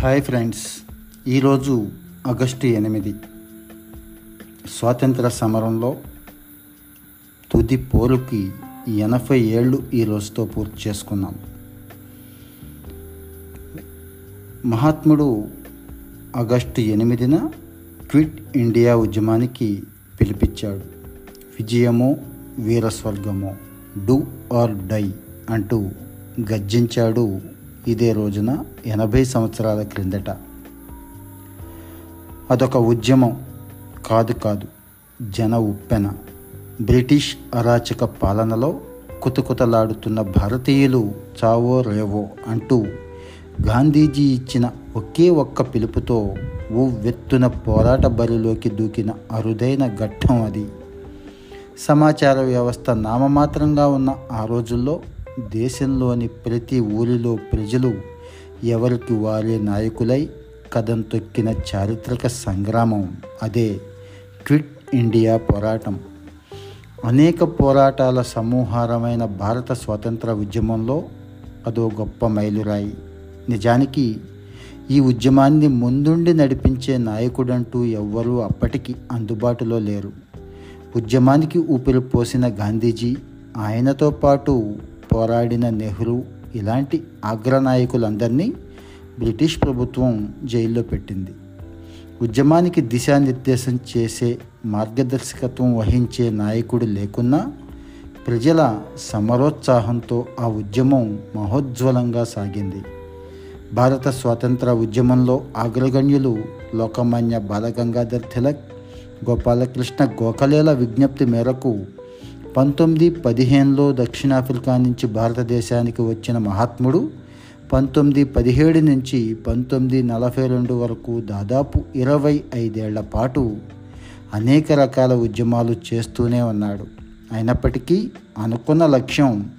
Hi friends. ఈరోజు August ఎనిమిది. స్వాతంత్ర సమరంలో తుది పోరుకి ఎనభై ఏళ్ళు ఈ రోజుతో పూర్తి చేసుకున్నాం. మహాత్ముడు ఆగస్టు ఎనిమిదిన క్విట్ ఇండియా ఉద్యమానికి పిలిపించాడు. విజయమో వీరస్వర్గమో డూ ఆర్ డై అంటూ గర్జించాడు ఇదే రోజున ఎనభై సంవత్సరాల క్రిందట. అదొక ఉద్యమం కాదు కాదు జన ఉప్పెన. బ్రిటిష్ అరాచక పాలనలో కుతకుతలాడుతున్న భారతీయులు చావో రేవో అంటూ గాంధీజీ ఇచ్చిన ఒకే ఒక్క పిలుపుతో ఉవ్వెత్తున పోరాట బరిలోకి దూకిన అరుదైన ఘట్టం అది. సమాచార వ్యవస్థ నామమాత్రంగా ఉన్న ఆ రోజుల్లో దేశంలోని ప్రతి ఊరిలో ప్రజలు ఎవరికి వారే నాయకులై కథం తొక్కిన చారిత్రక సంగ్రామం. అదే క్విట్ ఇండియా పోరాటం. అనేక పోరాటాల సమూహారమైన భారత స్వాతంత్ర ఉద్యమంలో అదో గొప్ప మైలురాయి. నిజానికి ఈ ఉద్యమాన్ని ముందుండి నడిపించే నాయకుడంటూ ఎవ్వరూ అప్పటికి అందుబాటులో లేరు. ఉద్యమానికి ఊపిరి పోసిన గాంధీజీ ఆయనతో పాటు పోరాడిన నెహ్రూ ఇలాంటి అగ్రనాయకులందరినీ బ్రిటిష్ ప్రభుత్వం జైల్లో పెట్టింది. ఉద్యమానికి దిశానిర్దేశం చేసే మార్గదర్శకత్వం వహించే నాయకుడు లేకున్నా ప్రజల సమరోత్సాహంతో ఆ ఉద్యమం మహోజ్వలంగా సాగింది. భారత స్వాతంత్ర ఉద్యమంలో అగ్రగణ్యులు లోకమాన్య బాలగంగాధర్ తిలక్ గోపాలకృష్ణ గోఖలేల విజ్ఞప్తి మేరకు పంతొమ్మిది పదిహేనులో దక్షిణాఫ్రికా నుంచి భారతదేశానికి వచ్చిన మహాత్ముడు పంతొమ్మిది పదిహేడు నుంచి పంతొమ్మిది నలభై రెండు వరకు దాదాపు ఇరవై ఐదేళ్ళ పాటు అనేక రకాల ఉద్యమాలు చేస్తూనే ఉన్నాడు. అయినప్పటికీ అనుకున్న లక్ష్యం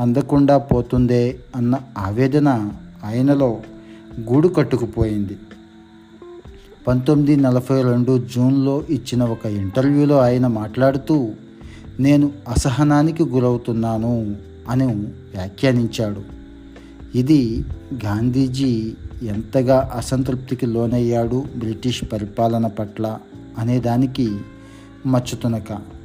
అందకుండా పోతుందే అన్న ఆవేదన ఆయనలో గూడు కట్టుకుపోయింది. పంతొమ్మిది నలభై రెండు జూన్లో ఇచ్చిన ఒక ఇంటర్వ్యూలో ఆయన మాట్లాడుతూ నేను అసహనానికి గురవుతున్నాను అని వ్యాఖ్యానించాడు. ఇది గాంధీజీ ఎంతగా అసంతృప్తికి లోనయ్యాడు బ్రిటిష్ పరిపాలన పట్ల అనేదానికి మచ్చుతునక.